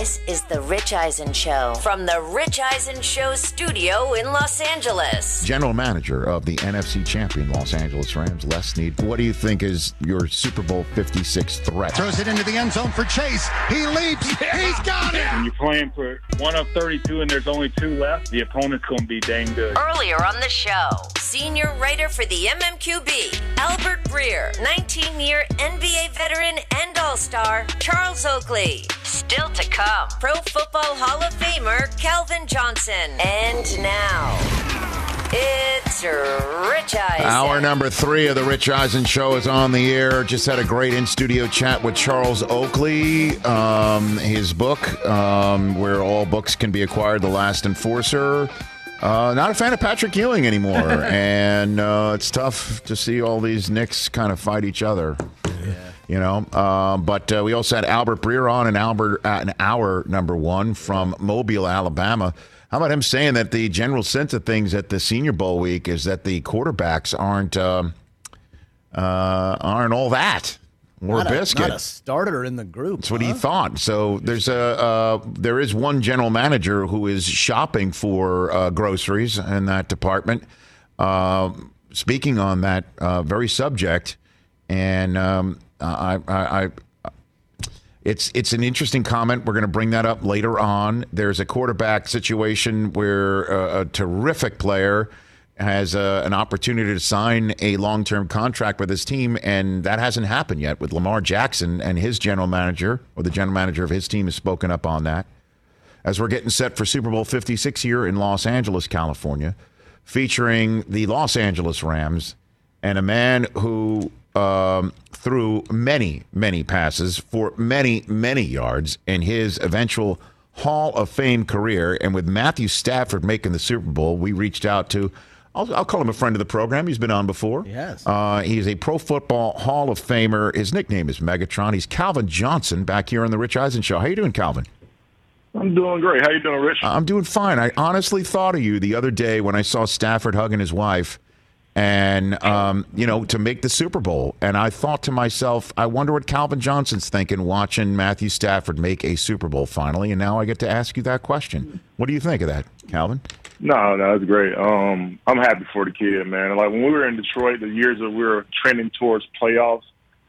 This is The Rich Eisen Show from The Rich Eisen Show studio in Los Angeles. General manager of the NFC champion Los Angeles Rams, Les Snead. What do you think is your Super Bowl 56 threat? Throws it into the end zone for Chase. He leaps. He's got it. When you're playing for one of 32 and there's only two left, the opponent's going to be dang good. Earlier on the show, senior writer for the MMQB, Albert Breer, 19 year NBA veteran and All Star, Charles Oakley. Still to come, Pro Football Hall of Famer, Calvin Johnson. And now, it's Rich Eisen. Hour number three of the Rich Eisen Show is on the air. Just had a great in studio chat with Charles Oakley. Um, his book, um, where all books can be acquired, The Last Enforcer. Uh, not a fan of Patrick Ewing anymore, and uh, it's tough to see all these Knicks kind of fight each other. You know, uh, but uh, we also had Albert Breer on, an Albert at an hour number one from Mobile, Alabama. How about him saying that the general sense of things at the Senior Bowl week is that the quarterbacks aren't um, uh, aren't all that or Not a, biscuit. not a starter in the group. That's what he thought. So there's a uh, there is one general manager who is shopping for uh, groceries in that department. Uh, speaking on that uh, very subject, and um, I, I, I it's it's an interesting comment. We're going to bring that up later on. There's a quarterback situation where a terrific player has uh, an opportunity to sign a long-term contract with his team, and that hasn't happened yet with Lamar Jackson and his general manager, or the general manager of his team, has spoken up on that. As we're getting set for Super Bowl 56 here in Los Angeles, California, featuring the Los Angeles Rams and a man who um, threw many, many passes for many, many yards in his eventual Hall of Fame career. And with Matthew Stafford making the Super Bowl, we reached out to, I'll, I'll call him a friend of the program. He's been on before. Yes. Uh, he's a Pro Football Hall of Famer. His nickname is Megatron. He's Calvin Johnson back here on the Rich Eisen Show. How you doing, Calvin? I'm doing great. How you doing, Rich? I'm doing fine. I honestly thought of you the other day when I saw Stafford hugging his wife, and um, you know, to make the Super Bowl. And I thought to myself, I wonder what Calvin Johnson's thinking watching Matthew Stafford make a Super Bowl finally. And now I get to ask you that question. What do you think of that, Calvin? No, no, it's great. Um, I'm happy for the kid, man. Like when we were in Detroit, the years that we were trending towards playoffs,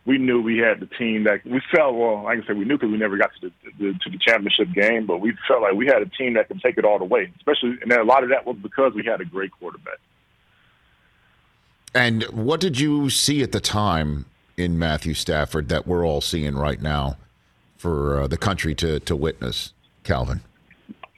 we knew we had the team that we felt. Well, like I said, we knew because we never got to the, the to the championship game, but we felt like we had a team that could take it all the way. Especially, and a lot of that was because we had a great quarterback. And what did you see at the time in Matthew Stafford that we're all seeing right now for uh, the country to to witness, Calvin?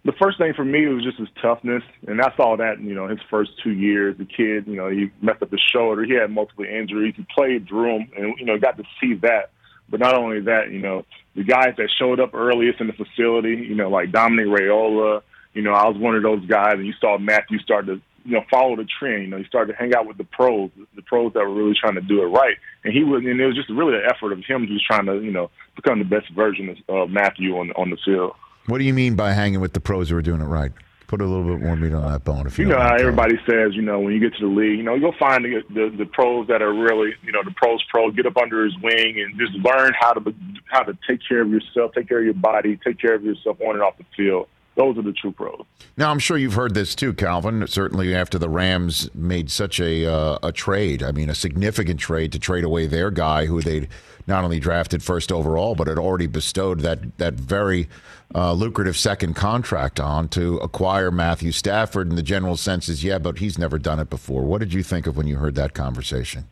the first thing for me was just his toughness, and I saw that you know his first two years. The kid, you know, he messed up his shoulder. He had multiple injuries. He played through them, and you know, got to see that. But not only that, you know, the guys that showed up earliest in the facility, you know, like Dominic Raiola. You know, I was one of those guys, and you saw Matthew start to you know follow the trend. You know, he started to hang out with the pros, the pros that were really trying to do it right, and he was, and it was just really an effort of him just trying to you know become the best version of uh, Matthew on on the field. What do you mean by hanging with the pros who are doing it right? Put a little bit more meat on that bone. If you, You know how everybody says, you know, when you get to the league, you know, you'll find the, the the pros that are really, you know, the pros pro get up under his wing and just learn how to how to take care of yourself, take care of your body, take care of yourself on and off the field. Those are the true pros. Now, I'm sure you've heard this too, Calvin. Certainly after the Rams made such a uh, a trade, I mean, a significant trade to trade away their guy who they'd not only drafted first overall, but had already bestowed that that very uh, lucrative second contract on to acquire Matthew Stafford. And the general sense is, yeah, but he's never done it before. What did you think of when you heard that conversation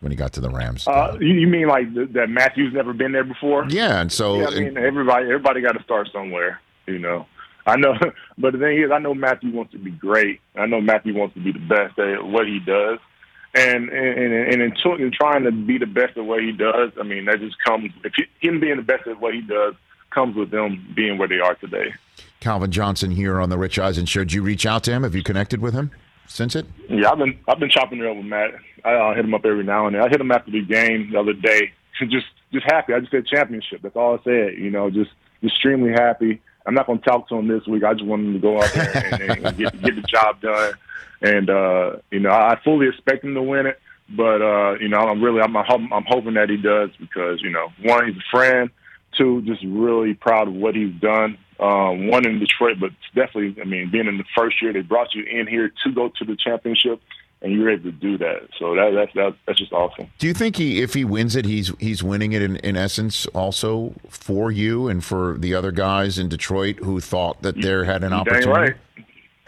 when he got to the Rams? Uh, you, you mean like th- that Matthew's never been there before? yeah, and so Yeah, I mean, everybody everybody got to start somewhere, you know. I know, but the thing is, I know Matthew wants to be great. I know Matthew wants to be the best at what he does, and and and in, in trying to be the best at what he does, I mean that just comes if he, him being the best at what he does comes with them being where they are today. Calvin Johnson here on the Rich Eisen Show. Did you reach out to him? Have you connected with him since it? Yeah, I've been I've been chopping it up with Matt. I uh, hit him up every now and then. I hit him after the game the other day. just just happy. I just said championship. That's all I said. You know, just extremely happy. I'm not going to talk to him this week. I just want him to go out there and, and get get the job done. And uh, you know, I fully expect him to win it. But uh, you know, I'm really I'm I'm hoping that he does because you know, one, he's a friend. Two, just really proud of what he's done. Um, one in Detroit, but definitely, I mean, being in the first year, they brought you in here to go to the championship, and you're able to do that. So that, that's that, that's just awesome. Do you think he, if he wins it, he's he's winning it in, in essence also for you and for the other guys in Detroit who thought that they had an You opportunity? right.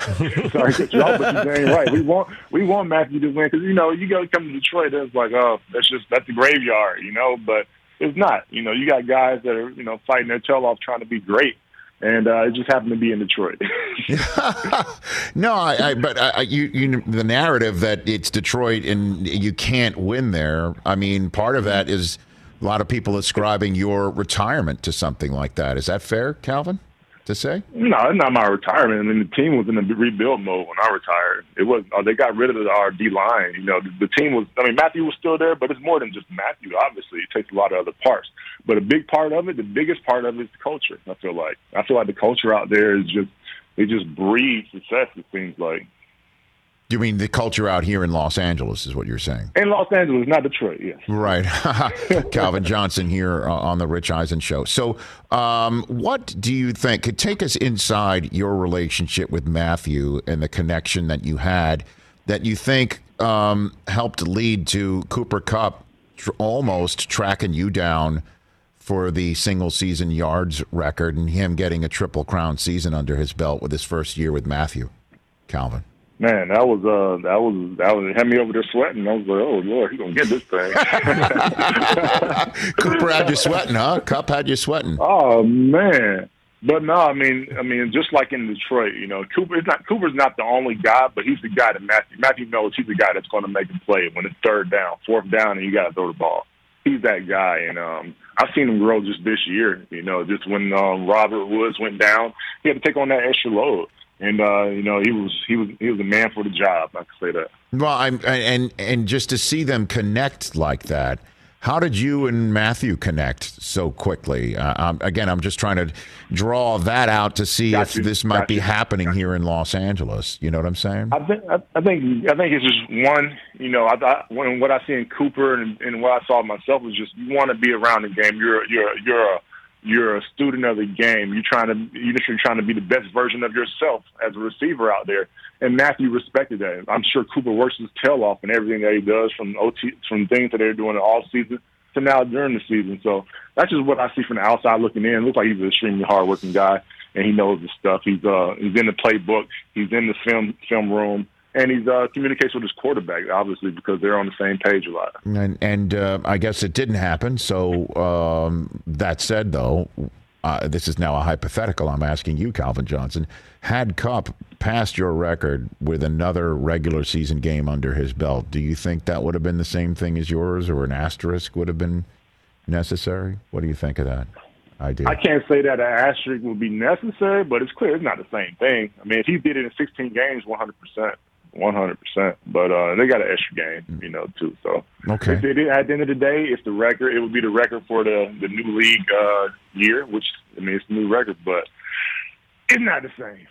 Sorry, cut you off, but you dang right. We want we want Matthew to win because you know you got to come to Detroit. It's like oh that's just that's the graveyard, you know. But it's not. You know you got guys that are you know fighting their tail off trying to be great, and uh, it just happened to be in Detroit. No, I, I but I, I- you, you, the narrative that it's Detroit and you can't win there. I mean, part of that is a lot of people ascribing your retirement to something like that. Is that fair, Calvin, to say? no, it's not my retirement. I mean the team was in the rebuild mode when I retired. It was uh, they got rid of our D line. You know the, the team was. I mean Matthew was still there, but it's more than just Matthew. Obviously, it takes a lot of other parts. But a big part of it, the biggest part of it, is the culture. I feel like I feel like the culture out there is just they just breathe success. It seems like You mean the culture out here in Los Angeles is what you're saying? in Los Angeles, not Detroit. Yes. Right. Calvin Johnson here uh, on the Rich Eisen show. So, um, what do you think? Could take us inside your relationship with Matthew and the connection that you had that you think um, helped lead to Cooper Kupp tr- almost tracking you down for the single season yards record and him getting a triple crown season under his belt with his first year with Matthew, Calvin. Man, that was uh, that was that was had me over there sweating. I was like, oh lord, he's gonna get this thing. Cooper had you sweating, huh? Kupp had you sweating. Oh man. But no, I mean, I mean, just like in Detroit, you know, Cooper is not Cooper's not the only guy, but he's the guy that Matthew Matthew knows he's the guy that's going to make a play when it's third down, fourth down, and you got to throw the ball. He's that guy, and um, I've seen him grow just this year. You know, just when um, Robert Woods went down, he had to take on that extra load, and uh, you know, he was he was he was a man for the job. I can say that. Well, I'm and and just to see them connect like that. How did you and Matthew connect so quickly? Uh, um, again, I'm just trying to draw that out to see Got if you. this might Got be you. happening here in Los Angeles. You know what I'm saying? I think I, I think I think it's just one. You know, I, I when what I see in Cooper and, and what I saw myself was just you want to be around the game. You're you're you're a you're a student of the game. You're trying to you're trying to be the best version of yourself as a receiver out there. And Matthew respected that. I'm sure Cooper works his tail off and everything that he does from OT from things that they're doing all season to now during the season. So that's just what I see from the outside looking in. It Looks like he's an extremely hardworking guy and he knows his stuff. He's uh he's in the playbook. He's in the film film room, and he's uh communicates with his quarterback obviously because they're on the same page a lot. And and uh, I guess it didn't happen. So um, that said, though, uh, this is now a hypothetical. I'm asking you, Calvin Johnson. Had Kupp passed your record with another regular season game under his belt, do you think that would have been the same thing as yours, or an asterisk would have been necessary? What do you think of that idea? I can't say that an asterisk would be necessary, but it's clear it's not the same thing. I mean, if he did it in 16 games, 100 percent. One hundred percent, but uh, they got an extra game, you know, too. So, Okay. if it, at the end of the day, if the record, it would be the record for the the new league uh, year, which I mean, it's a new record, but it's not the same.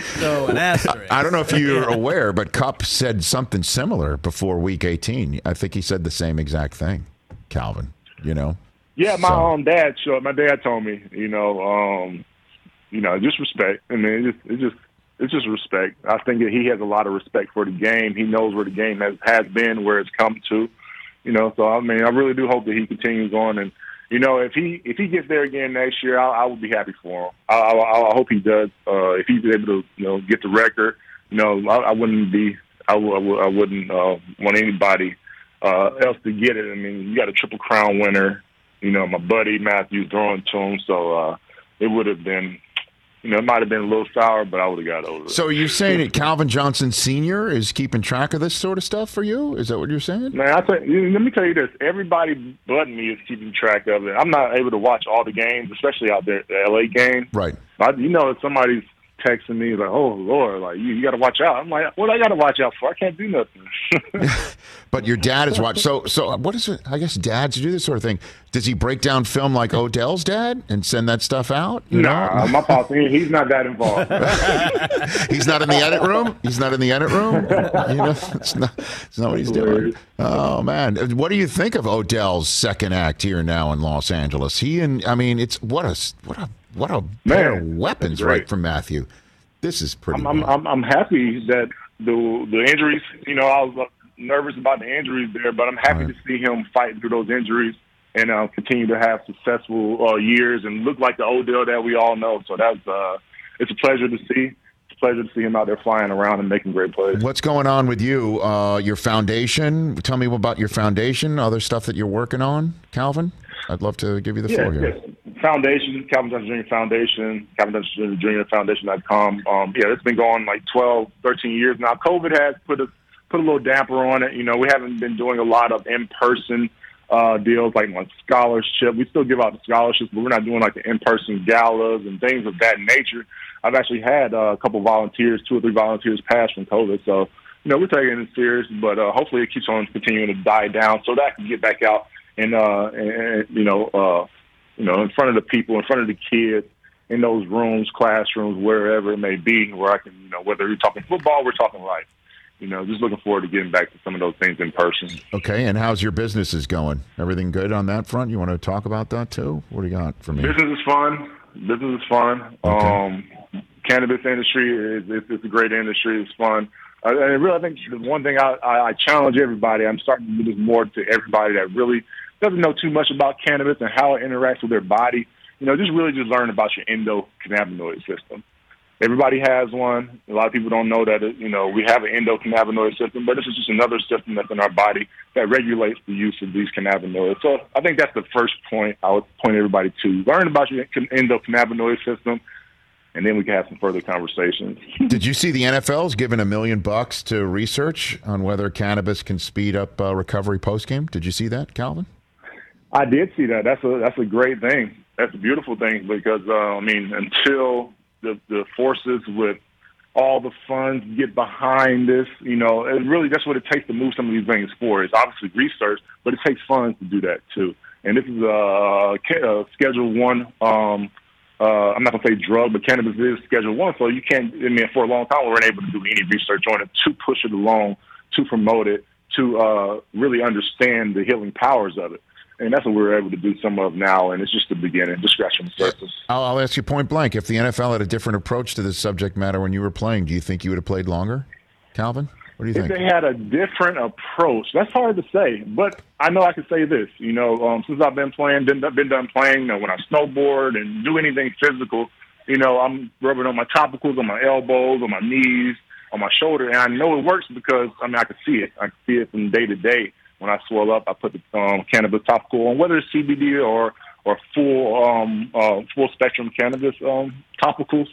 So an asterisk. I don't know if you're aware, but Kupp said something similar before Week 18. I think he said the same exact thing, Calvin. You know. Yeah, my So- um dad showed my dad told me, you know, um, you know, just respect. I mean, it just, it's just it's just respect. I think that he has a lot of respect for the game. He knows where the game has has been, where it's come to. You know, so I mean, I really do hope that he continues on, and you know, if he if he gets there again next year, I, I would be happy for him. I, I, I hope he does. Uh, if he's able to, you know, get the record, you know, I, I wouldn't be, I, w- I, w- I wouldn't uh, want anybody uh, else to get it. I mean, you got a triple crown winner. You know, my buddy Matthew throwing to him, so uh, it would have been, you know, it might have been a little sour, but I would have got over it. So are you saying that Calvin Johnson Sr. is keeping track of this sort of stuff for you? Is that what you're saying? Man, I tell you, let me tell you this: everybody but me is keeping track of it. I'm not able to watch all the games, especially out there, the LA game. Right. I, you know, if somebody's texting me like, "Oh Lord, like you, you got to watch out." I'm like, "What I got to watch out for? I can't do nothing." but your dad is watching. So, so uh, what is it? I guess dads do this sort of thing. Does he break down film like Odell's dad and send that stuff out? You nah, know? my pop, he's not that involved. he's not in the edit room. He's not in the edit room. You know, it's not. It's not what he's doing. Oh man, what do you think of Odell's second act here now in Los Angeles? He and I mean, it's what a what a what a Man, pair of weapons right from Matthew. This is pretty. I'm, I'm, I'm happy that the the injuries. You know, I was nervous about the injuries there, but I'm happy right. to see him fight through those injuries and uh, continue to have successful uh, years and look like the Odell that we all know. So that's uh, it's a pleasure to see. It's a pleasure to see him out there flying around and making great plays. What's going on with you? Uh, your foundation? Tell me about your foundation. Other stuff that you're working on, Calvin. I'd love to give you the floor here. Yes. Foundation, Calvin Johnson Jr. Foundation, Calvin Johnson Jr. Foundation.com. Um, yeah, it's been going like 12, 13 years now. COVID has put a put a little damper on it. You know, we haven't been doing a lot of in person uh, deals like like scholarship. We still give out the scholarships, but we're not doing like the in person galas and things of that nature. I've actually had uh, a couple volunteers, two or three volunteers pass from COVID, so you know we're taking it serious. But uh, hopefully, it keeps on continuing to die down so that I can get back out and uh, and you know. Uh, you know, in front of the people, in front of the kids, in those rooms, classrooms, wherever it may be, where I can, you know, whether we're talking football, we're talking life. You know, just looking forward to getting back to some of those things in person. Okay, and how's your businesses going? Everything good on that front? You want to talk about that too? What do you got for me? Business is fun. Business is fun. Okay. Um, cannabis industry is it's, it's a great industry. It's fun. Uh, and really, I think the one thing I, I, I challenge everybody. I'm starting to do this more to everybody that really doesn't know too much about cannabis and how it interacts with their body, you know, just really just learn about your endocannabinoid system. Everybody has one. A lot of people don't know that, you know, we have an endocannabinoid system, but this is just another system that's in our body that regulates the use of these cannabinoids. So I think that's the first point I would point everybody to. Learn about your endocannabinoid system, and then we can have some further conversations. Did you see the NFL's given a million bucks to research on whether cannabis can speed up uh, recovery post game? Did you see that, Calvin? I did see that. That's a that's a great thing. That's a beautiful thing because uh, I mean, until the the forces with all the funds get behind this, you know, and really that's what it takes to move some of these things forward. It's obviously research, but it takes funds to do that too. And this is a, a Schedule One. Um, uh, I'm not gonna say drug, but cannabis is Schedule One, so you can't. I mean, for a long time, we weren't able to do any research on it to push it along, to promote it, to uh, really understand the healing powers of it and that's what we're able to do some of now. And it's just the beginning, just scratching the surface. I'll, I'll, ask you point blank: if the NFL had a different approach to this subject matter when you were playing, do you think you would have played longer, Calvin? What do you think? If they had a different approach, that's hard to say. But I know I can say this. You know, um, since I've been playing, been been done playing. You know, when I snowboard and do anything physical, you know, I'm rubbing on my topicals on my elbows, on my knees, on my shoulder, and I know it works because I mean I can see it. I can see it from day to day when I swell up, I put the um, cannabis topical on, whether it's CBD or or full um, uh, full spectrum cannabis um, topicals.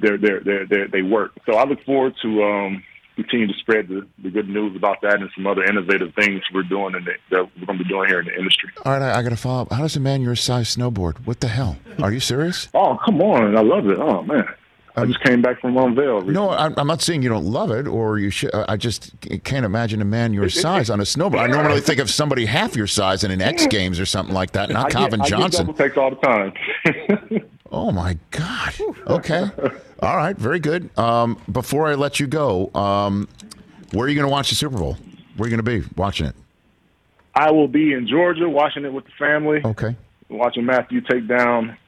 They're, they're, they're, they're, they work. So I look forward to um, continue to spread the, the good news about that and some other innovative things we're doing and that we're going to be doing here in the industry. All right, I, I got to follow up. How does a man your size snowboard? What the hell? Are you serious? oh, come on! I love it. Oh man. I just came back from Montvale. No, I'm not saying you don't love it or you should. I just can't imagine a man your size on a snowboard. I normally think of somebody half your size in an X Games or something like that, not I Calvin get, Johnson. I get all the time. oh my God. Okay. All right. Very good. Um, before I let you go, um, where are you going to watch the Super Bowl? Where are you going to be watching it? I will be in Georgia watching it with the family. Okay. Watching Matthew take down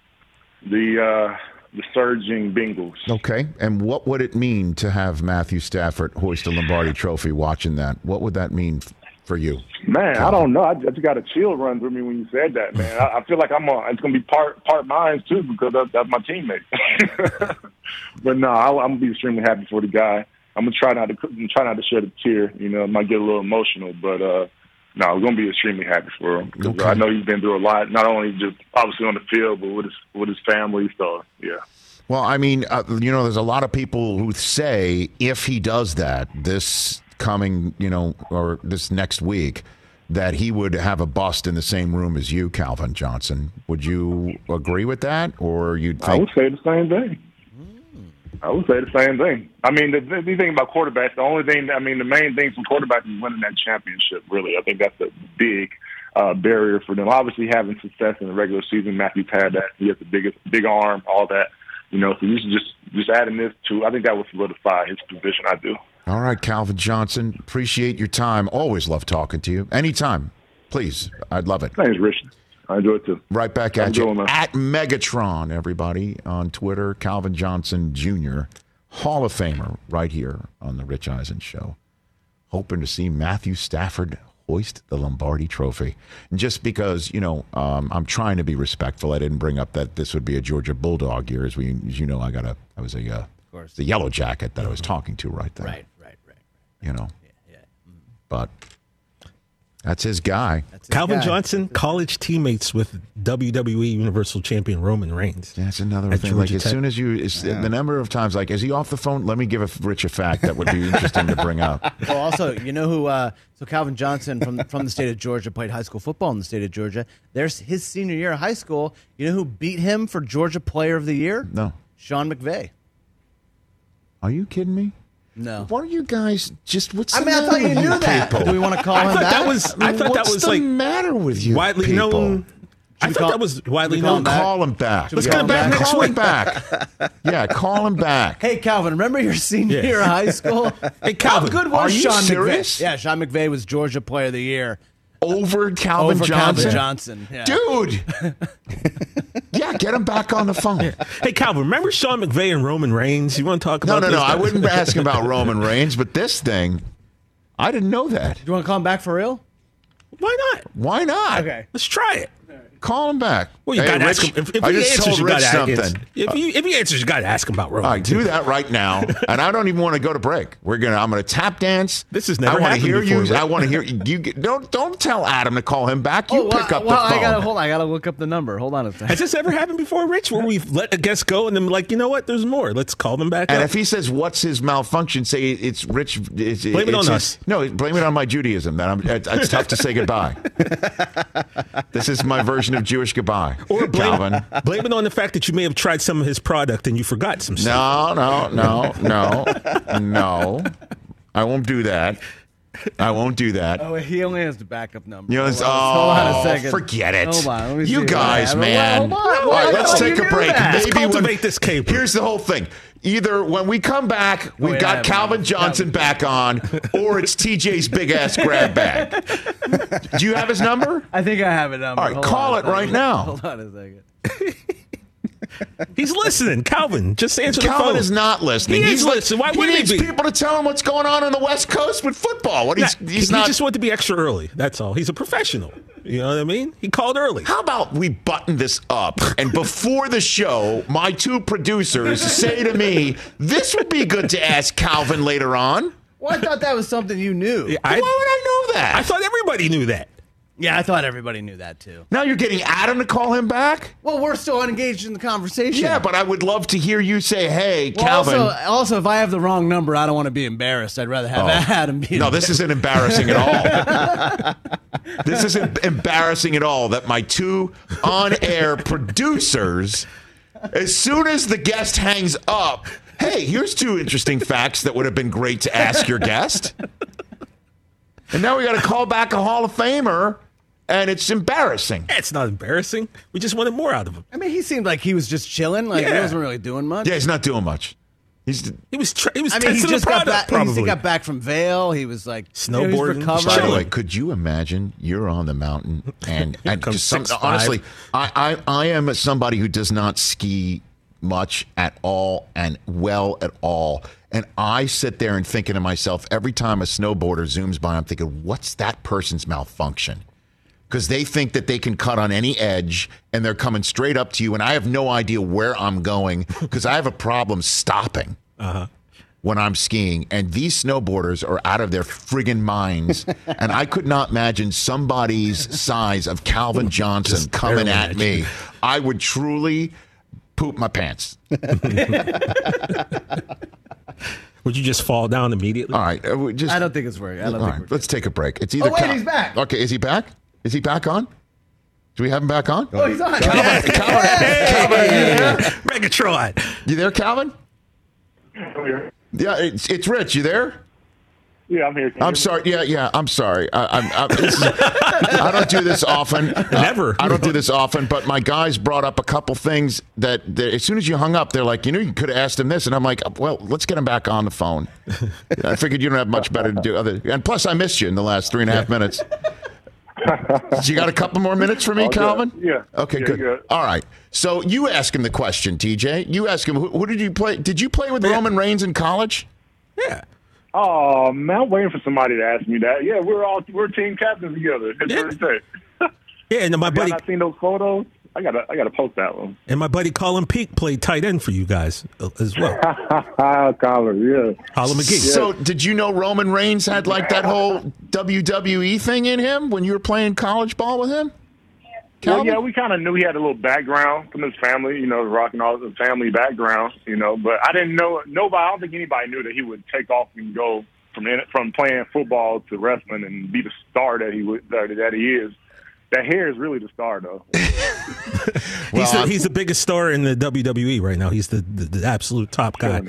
the. Uh, the surging Bengals. Okay, and what would it mean to have Matthew Stafford hoist a Lombardi Trophy? Watching that, what would that mean for you? Man, I don't know. I just got a chill run through me when you said that, man. I, I feel like I'm. A, it's going to be part part mine too because that's, that's my teammate. but no, I, I'm gonna be extremely happy for the guy. I'm gonna try not to try not to shed a tear. You know, I might get a little emotional, but uh, no, I'm gonna be extremely happy for him because okay. I know he's been through a lot, not only just obviously on the field, but with his with his family. So yeah. Well, I mean, uh, you know, there's a lot of people who say if he does that this coming, you know, or this next week, that he would have a bust in the same room as you, Calvin Johnson. Would you agree with that, or you'd think? I would say the same thing. I would say the same thing. I mean, the, the thing about quarterbacks, the only thing, I mean, the main thing from quarterbacks is winning that championship. Really, I think that's a big uh, barrier for them. Obviously, having success in the regular season, Matthew's had that. He has the biggest, big arm, all that. You know, so you should just just adding this to. I think that would solidify his position. I do. All right, Calvin Johnson. Appreciate your time. Always love talking to you. Anytime, please. I'd love it. Thanks, Rich. I enjoy it too. Right back at you at Megatron, everybody on Twitter. Calvin Johnson Jr., Hall of Famer, right here on the Rich Eisen Show. Hoping to see Matthew Stafford hoist the Lombardi Trophy. And just because you know, um, I'm trying to be respectful. I didn't bring up that this would be a Georgia Bulldog year, as we, as you know, I got a, I was a, uh, the yellow jacket that I was talking to right there. Right, right, right. You know, yeah, yeah. but that's his guy. That's his Calvin guy. Johnson, college teammates with WWE Universal Champion Roman Reigns. That's another thing. Like as soon as you, yeah. the number of times, like, is he off the phone? Let me give a Rich a fact that would be interesting to bring up. Well, also, you know who? Uh, so Calvin Johnson from from the state of Georgia played high school football in the state of Georgia. There's his senior year of high school. You know who beat him for Georgia Player of the Year? No, Sean McVay. Are you kidding me? No. What are you guys just? What's I the mean, matter I thought you with knew that. people? Do we want to call I him thought back? that was. I, thought What's that was the like matter with you widely people? known. I thought call- that was widely we call known. him back? Call him back. Let's get him back next call him week. back. Yeah, call him back. Hey Calvin, remember your senior Yeah. year of high school? Hey, Calvin, how good was are you Sean serious? McVay? Yeah, Sean McVay was Georgia Player of the Year Over Calvin over Johnson, Calvin Johnson. Yeah. dude. yeah, get him back on the phone. Hey, Calvin, remember Sean McVay and Roman Reigns? You want to talk No, about no, this? no. I wouldn't ask about Roman Reigns, but this thing, I didn't know that. Do You want to call him back for real? Why not? Why not? Okay. Let's try it. Call him back. Well, you Hey, got to ask him. If, if I he just answers, told you Rich got to something. answer. If he, if he answers, you got to ask him about Roman. All right, do that right now, and I don't even want to go to break. We're gonna. I'm gonna tap dance. This is never I wanna hear before, you. Rick. I want to hear you. Get, don't don't tell Adam to call him back. You oh, pick well, up well, the phone. I gotta hold. on, I gotta look up the number. Hold on a second. Has this ever happened before, Rich? Where we've let a guest go and then like, you know what? There's more. Let's call them back and up. if he says what's his malfunction, say it's Rich. It's, Blame it on his- us. No, blame it on my Judaism. That I'm, it's, it's tough to say goodbye. this is my version of Jewish goodbye. or blame, Calvin. blame it on the fact that you may have tried some of his product and you forgot some stuff. No, no, no, no, no. I won't do that. I won't do that. Oh, he only has the backup number. You know, hold, it's, on, hold on a oh, second. forget it. Hold on. Let me you what guys, have. man. Hold on, All hold right, on. let's Oh, take a break. that. Let's Maybe when, this caper. Here's the whole thing. Either when we come back, we've oh, wait, got Calvin. Johnson back on, or it's TJ's big ass grab bag. Do you have his number? I think I have it number. All right, Hold call it right now. Hold on a second. He's listening. Calvin, just answer the Calvin phone. is not listening. He he's is like- listening. Why he wouldn't he needs be? people to tell him what's going on on the West Coast with football. What he's Nah, he's he not. just wanted to be extra early. That's all. He's a professional. You know what I mean? He called early. How about we button this up and before the show, my two producers say to me, "This would be good to ask Calvin later on." Well, I thought that was something you knew. Yeah, I, Why would I know that? I thought everybody knew that. I thought everybody knew that too. now you're getting Adam to call him back. Well, we're still engaged in the conversation. Yeah, but I would love to hear you say, "Hey, Well, Calvin." Also, also, if I have the wrong number, I don't want to be embarrassed. I'd rather have Oh. Adam be. no, this isn't embarrassing at all. this isn't embarrassing at all that my two on-air producers, as soon as the guest hangs up, hey, here's two interesting facts that would have been great to ask your guest. And now we got to call back a Hall of Famer, and it's embarrassing. It's not embarrassing. We just wanted more out of him. I mean, he seemed like he was just chilling. Like he Yeah. wasn't really doing much. Yeah, he's not doing much. He's He was tra- he was I mean, he testing just the got product back. He probably. got back from Vail. He was like you know, he was Snowboarding. By the Chilling. way, could you imagine you're on the mountain and, and comes just some, 6'5". honestly, I, I I am somebody who does not ski much at all and well at all. And I sit there and thinking to myself every time a snowboarder zooms by, I'm thinking, what's that person's malfunction? Because they think that they can cut on any edge and they're coming straight up to you, and I have no idea where I'm going because I have a problem stopping when I'm skiing, and these snowboarders are out of their friggin' minds. and I could not imagine somebody's size of Calvin Johnson Just coming barely at me. I would truly poop my pants. Would you just fall down immediately? All right, uh, just I don't think it's working. I don't all think right, we're. let's take a break. It's either Oh, wait, he's back. Okay, is he back? Is he back on? Do we have him back on? Oh, he's on. Calvin, Calvin, Calvin, are you there? Megatron. You there, Calvin? Yeah, it's, it's Rich. You there? Yeah, I'm here. Can I'm me? sorry. Yeah, yeah. I'm sorry. I, I'm, I'm, this is, I don't do this often. Never. I don't do this often. But my guys brought up a couple things that, that as soon as you hung up, they're like, you know, you could have asked him this, and I'm like, well, let's get him back on the phone. I figured you don't have much better to do. Other, and plus, I missed you in the last three and a half minutes. So you got a couple more minutes for me, All good. Calvin? Yeah. Okay, Yeah, good. good. All right. So you ask him the question, TJ. You ask him, who, who did you play? Did you play with Roman Reigns in college? Yeah. Oh man, I'm waiting for somebody to ask me that. Yeah, we're all we're team captains together. That's Yeah. what it say. Yeah, and my Have y'all buddy not seen those photos? I gotta I gotta post that one. and my buddy Colin Peek played tight end for you guys uh, as well. Collar, yeah. Colin McGee. So, did you know Roman Reigns had like that whole WWE thing in him when you were playing college ball with him? Well, yeah, we kind of knew he had a little background from his family, you know, rocking all the family background, you know. But I didn't know nobody. I don't think anybody knew that he would take off and go from in, from playing football to wrestling and be the star that he would that, that he is. That hair is really the star, though. he's, the, he's the biggest star in the WWE right now. He's the, the, the absolute top guy.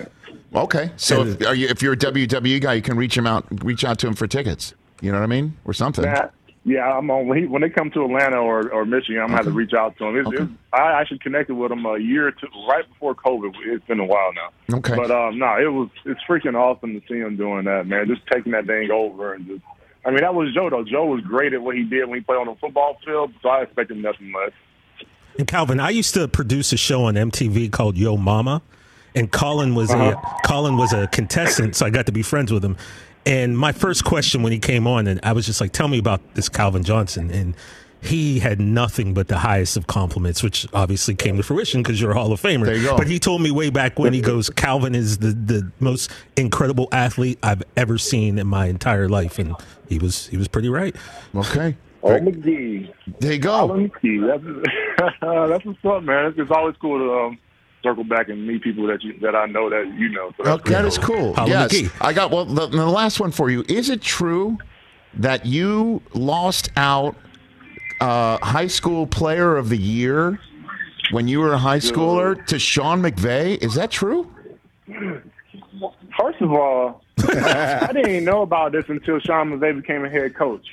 Okay, so if, are you, if you're a WWE guy, you can reach him out, reach out to him for tickets. You know what I mean, or something. That, yeah, I'm on when, he, when they come to Atlanta or, or Michigan, I'm gonna have to reach out to him. It's, Okay. it's, I actually connected with him a year or two, right before COVID. It's been a while now. Okay. But um, no, it was it's freaking awesome to see him doing that, man. Just taking that thing over and just. I mean, that was Joe though. Joe was great at what he did when he played on the football field, so I expected nothing less. And Calvin, I used to produce a show on MTV called Yo Mama, and Colin was a uh-huh. Colin was a contestant, so I got to be friends with him. And my first question when he came on, and I was just like, "Tell me about this Calvin Johnson," and he had nothing but the highest of compliments, which obviously came to fruition because you're a Hall of Famer. There you go. But he told me way back when he goes, "Calvin is the the most incredible athlete I've ever seen in my entire life," and he was he was pretty right. Okay, Oh, McGee, there you go. Alan McGee. That's that's what's up, man. It's, it's always cool to um, circle back and meet people that you that I know that you know. So that's Okay, that pretty cool. Hollow yes, McGee. I got well. The, the last one for you. Is it true that you lost out uh, high school player of the year when you were a high schooler to Sean McVay? Is that true? First of all, I didn't even know about this until Sean McVay became a head coach.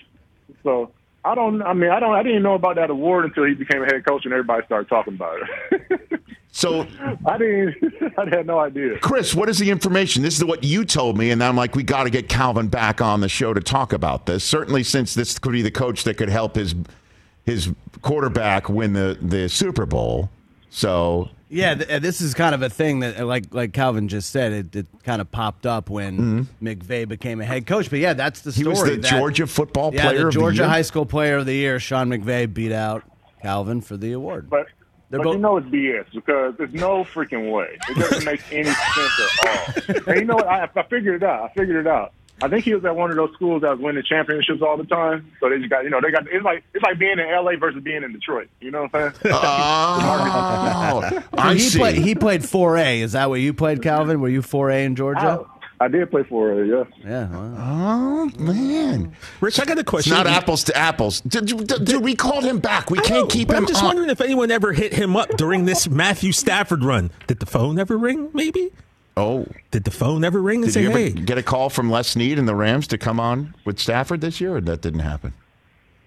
So I don't. I mean, I don't. I didn't know about that award until he became a head coach and everybody started talking about it. So, I didn't. I had no idea. Chris, what is the information? This is what you told me, and I'm like, we got to get Calvin back on the show to talk about this. Certainly, since this could be the coach that could help his his quarterback win the the Super Bowl. So Yeah, th- uh, this is kind of a thing that, uh, like like Calvin just said, it, it kind of popped up when McVay became a head coach. But yeah, that's the Mm-hmm. he story. was the that- Georgia football yeah, player the of Georgia the year. High School Player of the Year. Sean McVay beat out Calvin for the award. But, They're but both- you know it's BS because there's no freaking way. It doesn't make any sense at all. And you know what? I, I figured it out. I figured it out. I think he was at one of those schools that was winning championships all the time. So they just got, you know, they got. It's like it's like being in LA versus being in Detroit. You know what I'm saying? Oh, I he see. played. He played 4A. Is that what you played, Calvin? Were you 4A in Georgia? I, I did play for it. Yeah. Yeah. Wow. oh man, Rich, I got a it's question. not apples to apples. Dude, dude, dude, we called him back. We I can't know, keep him. I'm just on. wondering if anyone ever hit him up during this Matthew Stafford run. Did the phone ever ring? Maybe. Oh, Did the phone ever ring and did say, you ever "Hey"? get a call from Les Snead and the Rams to come on with Stafford this year, or that didn't happen?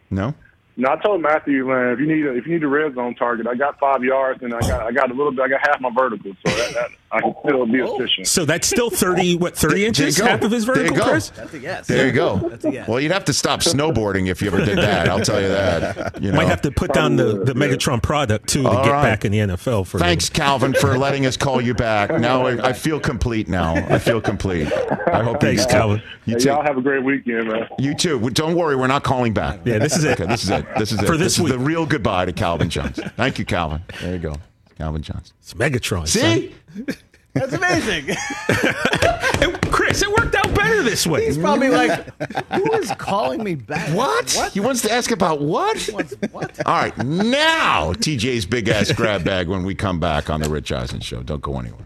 No. No, I told Matthew, man, if you need a, if you need a red zone target, I got five yards and I got I got a little bit, I got half my vertical, so that, that I can still be oh. efficient. So that's still thirty. What thirty inches? go. Half of his vertical. There you go. Chris. That's a yes. There you go. That's a yes. Well, you'd have to stop snowboarding if you ever did that. I'll tell you that. You know. Might have to put down the, the Megatron product too to All get right. back in the NFL for. a Thanks, little- Calvin, for letting us call you back. Now I, I feel complete. Now I feel complete. I hope. Thanks, you, Calvin. You Hey, too. y'all have a great weekend, man. You too. Don't worry, we're not calling back. Yeah, this is it. Okay, this is it. This is it. For this is week. the real goodbye to Calvin Johnson. Thank you, Calvin. There you go, Calvin Johnson. It's Megatron. See, That's amazing. son. It- Chris, it worked out better this way. He's probably like, who is calling me back? what? He wants to ask about what? What's- what? All right, now TJ's big ass grab bag when we come back on the Rich Eisen show. Don't go anywhere.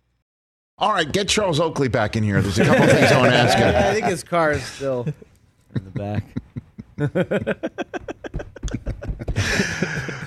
All right, get Charles Oakley back in here. There's a couple things I want to ask him. I think his car is still in the back.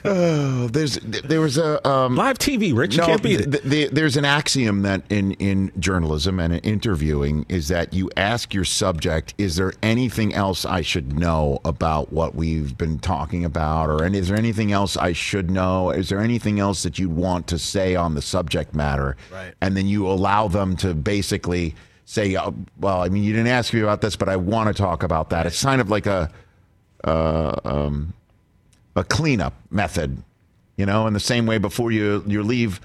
Oh, there's there was a um, Live TV, Rich. No, can't beat th- it. th- th- there's an axiom that in, in journalism and in interviewing is that you ask your subject, is there anything else I should know about what we've been talking about? Or and is there anything else I should know? Is there anything else that you'd want to say on the subject matter? Right. And then you allow them to basically say, uh, well, I mean, you didn't ask me about this, but I want to talk about that. It's kind of like a, uh, um, a cleanup method, you know, in the same way before you you leave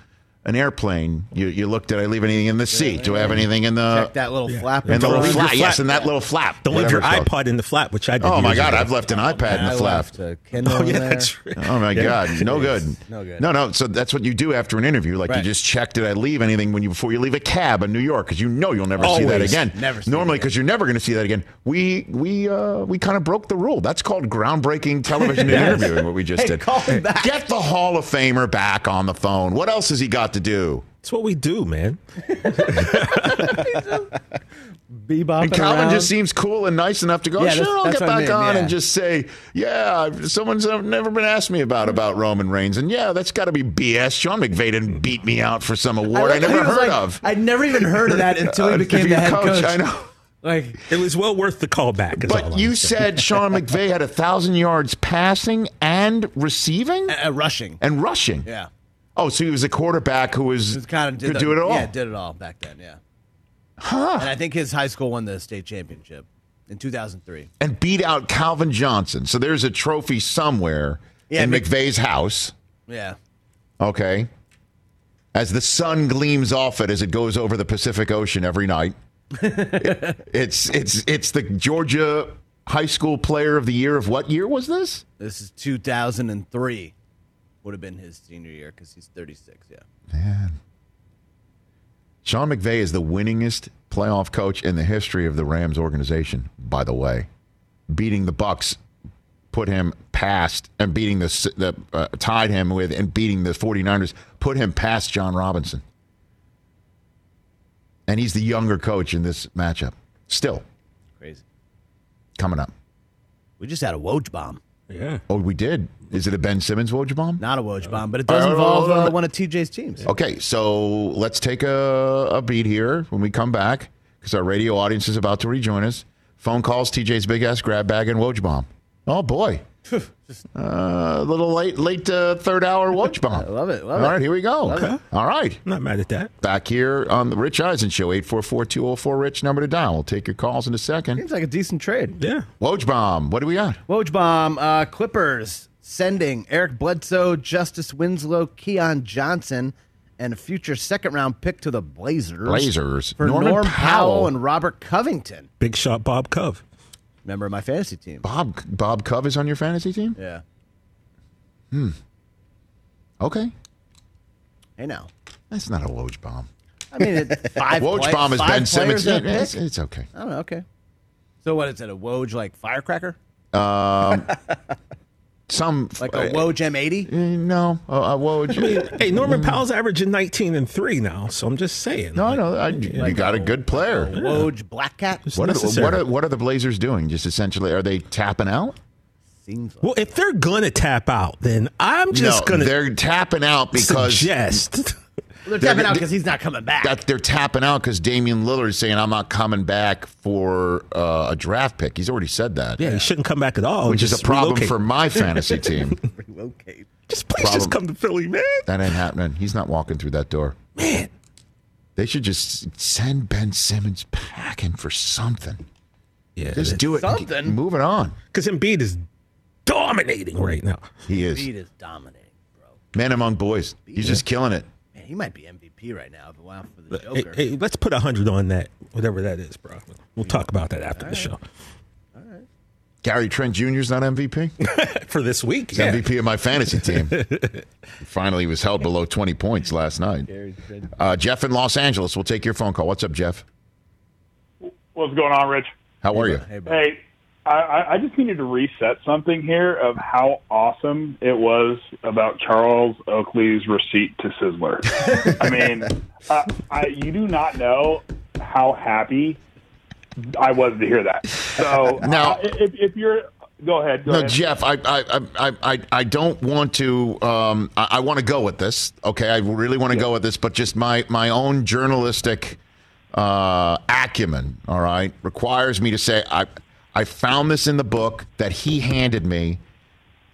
an airplane, you, you look, did I leave anything in the seat? Do I have anything in the Check that little flap. in the Don't little leave your flap? Yes, flap. in that little flap. Don't leave your whatever it's called. iPod in the flap, which I did. Oh my years God, ago. I've left an iPad in I the flap. left a Oh yeah, that's right. Oh my God, no good. No good. No, no. So that's what you do after an interview. Like you Right. just check, did I leave anything when you before you leave a cab in New York? Because you know you'll never see that Always. again. Never see Normally, again. because you're never going to see that again. We we uh, we kind of broke the rule. That's called groundbreaking television and interviewing. What we just Hey, did. call him back. Get the Hall of Famer back on the phone. What else has he got to do? It's what we do, man. Bebopping And Calvin around. just seems cool and nice enough to go, Yeah, sure, that's- I'll that's get what I back mean, on yeah. and just say, yeah, someone's never been asked me about about Roman Reigns. And yeah, that's got to be BS. Sean McVay didn't beat me out for some award I, like how never he heard like- of. I'd never even heard of that until he Uh, became if the head coach. I know. Like, It was well worth the call back. all But you said Sean McVay had a thousand yards passing and receiving uh, rushing. and rushing. Yeah. Oh, so he was a quarterback who was, was kind of could do it all. Yeah, did it all back then. Yeah. Huh. And I think his high school won the state championship in 2003. and beat out Calvin Johnson. So there's a trophy somewhere Yeah, in Mc- McVay's house. Yeah. Okay. As the sun gleams off it as it goes over the Pacific Ocean every night. It- it's it's it's the Georgia High School Player of the Year of what year was this? This is 2003. Would have been his senior year because he's 36. Yeah. Man. Sean McVay is the winningest playoff coach in the history of the Rams organization, by the way. Beating the Bucks put him past and beating the, the uh, tied him with and beating the 49ers put him past John Robinson. And he's the younger coach in this matchup. Still Crazy. coming up. We just had a Woj bomb. Yeah. Oh, we did. Is it a Ben Simmons Woj bomb? Not a Woj bomb, but it does involve uh, one of TJ's teams. Okay, so let's take a, a beat here when we come back because our radio audience is about to rejoin us. Phone calls, TJ's Big Ass Grab Bag, and Woj Bomb. Oh, boy. A little late, late uh, third hour Woj bomb. I love it, love All it. right, here we go. All right. I'm not mad at that. Back here on the Rich Eisen Show, 844-204-RICH, number to dial. We'll take your calls in a second. Seems like a decent trade. Yeah. Woj bomb, what do we got? Woj bomb. Uh, Clippers sending Eric Bledsoe, Justice Winslow, Keon Johnson, and a future second round pick to the Blazers. Blazers. for Norman Norm Powell. Powell. and Robert Covington. Big shot Bob Cove. Member of my fantasy team. Bob Bob Cove is on your fantasy team? Yeah. Hmm. Okay. Hey now. That's not a Woj bomb. I mean, it, five. Woj play- bomb is Ben Simmons. players in a Yeah, it's, it's okay. I don't know. Okay. So what is it? A Woj like firecracker? Some Like a Woj M80? Uh, no, a, a Woj. Hey, Norman Powell's averaging 19 and 3 now, so I'm just saying. no, no, I, you got a good player. Woj Black Cat? What are, what, are, what are the Blazers doing? Just essentially, are they tapping out? Seems like well, if they're going to tap out, then I'm just no, going to they're tapping out because suggest. They're tapping they're- out because he's not coming back. that they're tapping out because Damian Lillard is saying I'm not coming back for uh, a draft pick. He's already said that, Yeah, he shouldn't come back at all. which is a problem relocate. for my fantasy team. Relocate. Just please just come to Philly, man. That ain't happening. He's not walking through that door. Man, They should just send Ben Simmons packing for something. yeah, Just do it. Something. Move it on. because Embiid is dominating right now. He is Speed is dominating, bro. man among boys. He's just killing it. Man, he might be MVP right now if it weren't for the Joker. hey, let's put a hundred on that, whatever that is, bro. We'll talk about that after the show. All right. Gary Trent Jr. is not MVP. For this week, He's yeah. MVP of my fantasy team. Finally, was held below 20 points last night. Uh, Jeff in Los Angeles. We'll take your phone call. What's up, Jeff? What's going on, Rich? How are you? Hey, bro. Hey, I- I, just needed to reset something here of how awesome it was about Charles Oakley's receipt to Sizzler. I mean, uh, I, you do not know how happy I was to hear that. So Now- uh, if, if you're, go ahead. Go No, ahead. Jeff, I, I, I, I, I don't want to. Um, I, I want to go with this. Okay, I really want to go with this, but just my my own journalistic uh, acumen, all right, requires me to say I I found this in the book that he handed me,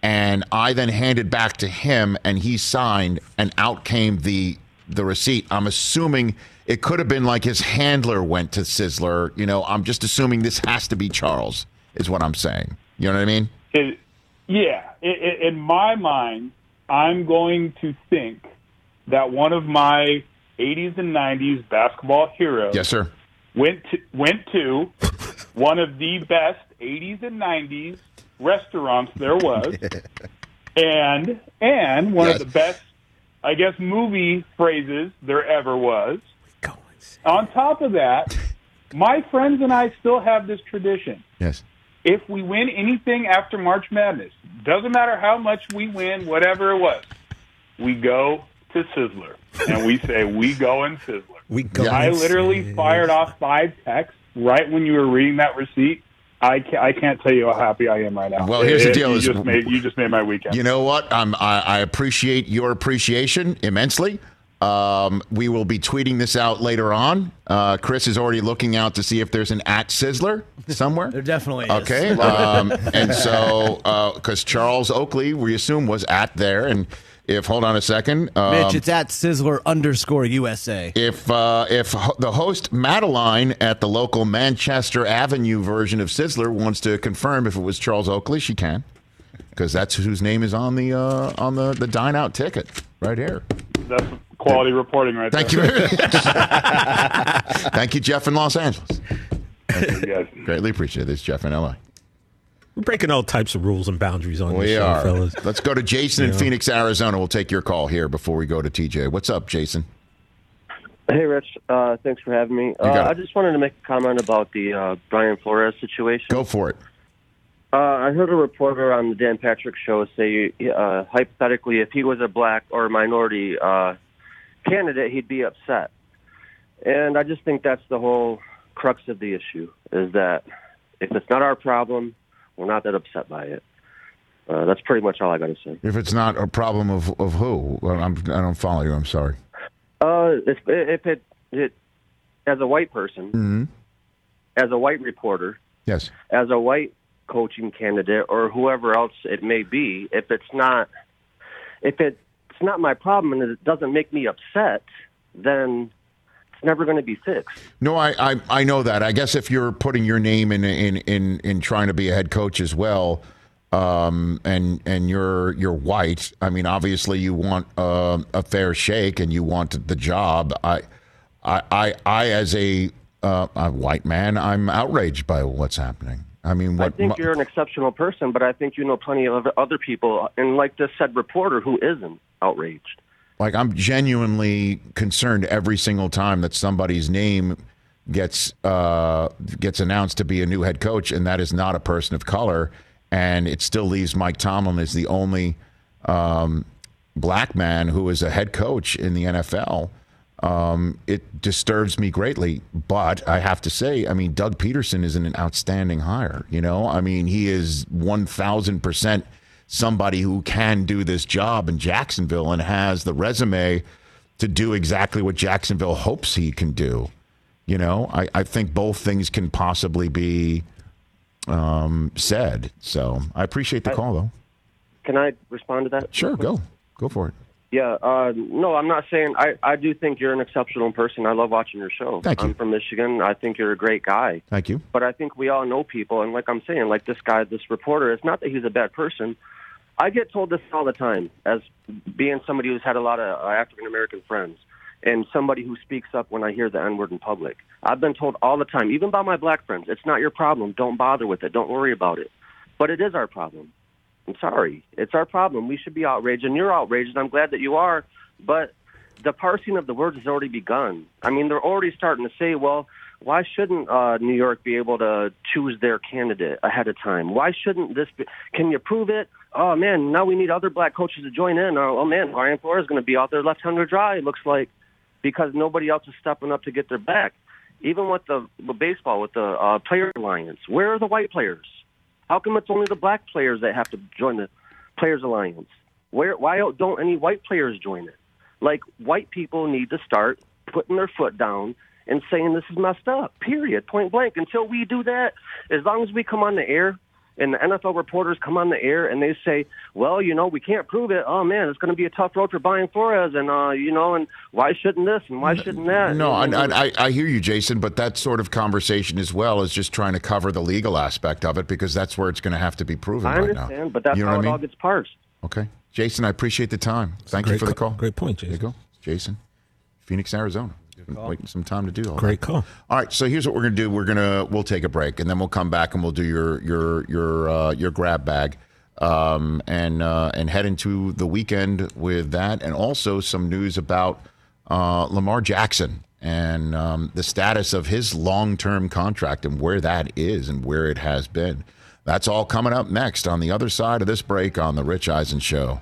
and I then handed back to him, and he signed, and out came the the receipt. I'm assuming it could have been like his handler went to Sizzler. You know, I'm just assuming this has to be Charles, is what I'm saying. You know what I mean? It, yeah, i i in my mind, I'm going to think that one of my 80s and 90s basketball heroes Yes, sir. Went to, went to one of the best 80s and 90s restaurants there was, and and one Yes. of the best, I guess, movie phrases there ever was. On top of that, my friends and I still have this tradition Yes. if we win anything after March Madness, doesn't matter how much we win, whatever it was, we go to Sizzler and we say we go in Sizzler. We go. I literally fired off five texts right when you were reading that receipt. I can't, I can't tell you how happy I am right now. Well, here's the deal You is- just made you just made my weekend. You know what? I'm, I, I appreciate your appreciation immensely. Um, we will be tweeting this out later on. Uh, Chris is already looking out to see if there's an at Sizzler somewhere. There definitely is. Okay. Um, and so, because Charles Oakley, we assume, was at there. And if, hold on a second. Um, Mitch, it's at Sizzler underscore USA. if uh, if ho- the host Madeline at the local Manchester Avenue version of Sizzler wants to confirm if it was Charles Oakley, she can, because that's whose name is on the uh, on the the dine out ticket right here. That's quality reporting right there. Thank there. you. Thank you, Jeff in Los Angeles. Thank you. guys. Greatly appreciate this, Jeff in LA. We're breaking all types of rules and boundaries on We this show, are. fellas. Let's go to Jason in Phoenix, Arizona. We'll take your call here before we go to TJ. What's up, Jason? Hey, Rich. Uh, thanks for having me. Uh. I just wanted to make a comment about the uh, Brian Flores situation. Go for it. Uh, I heard a reporter on the Dan Patrick show say, uh, hypothetically, if he was a black or minority uh, candidate, he'd be upset. And I just think that's the whole crux of the issue: is that if it's not our problem, we're not that upset by it. Uh, that's pretty much all I got to say. If it's not a problem of of who, I'm, I don't follow you. I'm sorry. Uh, if, if it, it, as a white person, Mm-hmm. as a white reporter, Yes. as a white coaching candidate or whoever else it may be, if it's not if it's not my problem and it doesn't make me upset, then it's never going to be fixed. No, I, I I know that. I guess if you're putting your name in in in in trying to be a head coach as well, um, and and you're you're white. I mean, obviously you want uh, a fair shake and you want the job. I I I, I as a, uh, a white man, I'm outraged by what's happening. I mean, what I think you're an exceptional person, but I think you know plenty of other people, and like this said reporter, who isn't outraged. Like I'm genuinely concerned every single time that somebody's name gets uh, gets announced to be a new head coach, and that is not a person of color, and it still leaves Mike Tomlin as the only um, black man who is a head coach in the NFL. Um, it disturbs me greatly, but I have to say, I mean, Doug Pederson is an outstanding hire. You know, I mean, he is one thousand percent somebody who can do this job in Jacksonville and has the resume to do exactly what Jacksonville hopes he can do. You know, I, I think both things can possibly be um, said. So I appreciate the call, though. Can I respond to that? Sure, go. Go for it. Yeah, uh, no, I'm not saying I, I do think you're an exceptional person. I love watching your show. Thank you. I'm from Michigan. I think you're a great guy. Thank you. But I think we all know people, and like I'm saying, like this guy, this reporter, it's not that he's a bad person. I get told this all the time as being somebody who's had a lot of uh, African American friends and somebody who speaks up when I hear the N word in public. I've been told all the time, even by my black friends, it's not your problem. Don't bother with it. Don't worry about it. But it is our problem. I'm sorry. It's our problem. We should be outraged, and you're outraged, and I'm glad that you are. But the parsing of the words has already begun. I mean, they're already starting to say, well, why shouldn't uh, New York be able to choose their candidate ahead of time? Why shouldn't this be? Can you prove it? Oh, man, now we need other black coaches to join in. Oh, oh man, Brian Flores is going to be out there left to dry, it looks like, because nobody else is stepping up to get their back. Even with the, the baseball, with the uh, player alliance, where are the white players? How come it's only the black players that have to join the Players Alliance? Where why don't any white players join it? Like white people need to start putting their foot down and saying this is messed up. Period. Point blank. Until we do that, as long as we come on the air and the NFL reporters come on the air and they say, "Well, you know, we can't prove it. Oh man, it's going to be a tough road for Brian Flores, and uh, you know, and why shouldn't this and why shouldn't that?" No, and, I, I, I hear you, Jason, but that sort of conversation as well is just trying to cover the legal aspect of it because that's where it's going to have to be proven I right understand, now. but that's you know how what it I all gets parsed. Okay, Jason, I appreciate the time. Thank you for the call. Great point, There you Jason. go, Jason, Phoenix, Arizona. Waiting some time to do all Great that. call. All right, so here's what we're gonna do. We're gonna we'll take a break and then we'll come back and we'll do your your your uh, your grab bag, um, and uh, and head into the weekend with that, and also some news about uh, Lamar Jackson and um, the status of his long term contract and where that is and where it has been. That's all coming up next on the other side of this break on the Rich Eisen Show.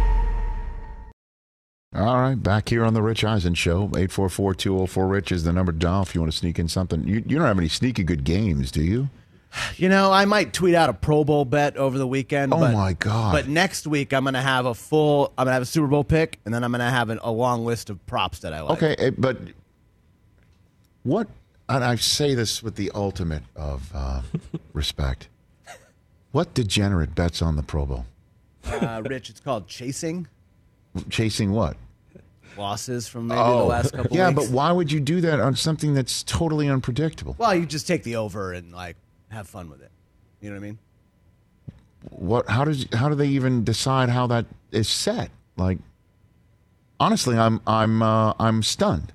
All right, back here on the Rich Eisen Show. 844-204-RICH is the number to dial if you want to sneak in something. You, you don't have any sneaky good games, do you? You know, I might tweet out a Pro Bowl bet over the weekend. Oh, but, my God. But next week I'm going to have a full. I'm going to have a Super Bowl pick, and then I'm going to have an, a long list of props that I like. Okay, eh, but what, and I say this with the ultimate of uh, respect, what degenerate bets on the Pro Bowl? Uh, Rich, it's called chasing Chasing what? losses from maybe the last couple. Oh, yeah, weeks. but why would you do that on something that's totally unpredictable? Well, you just take the over and like have fun with it. You know what I mean? What? How does? How do they even decide how that is set? Like, honestly, I'm I'm uh, I'm stunned.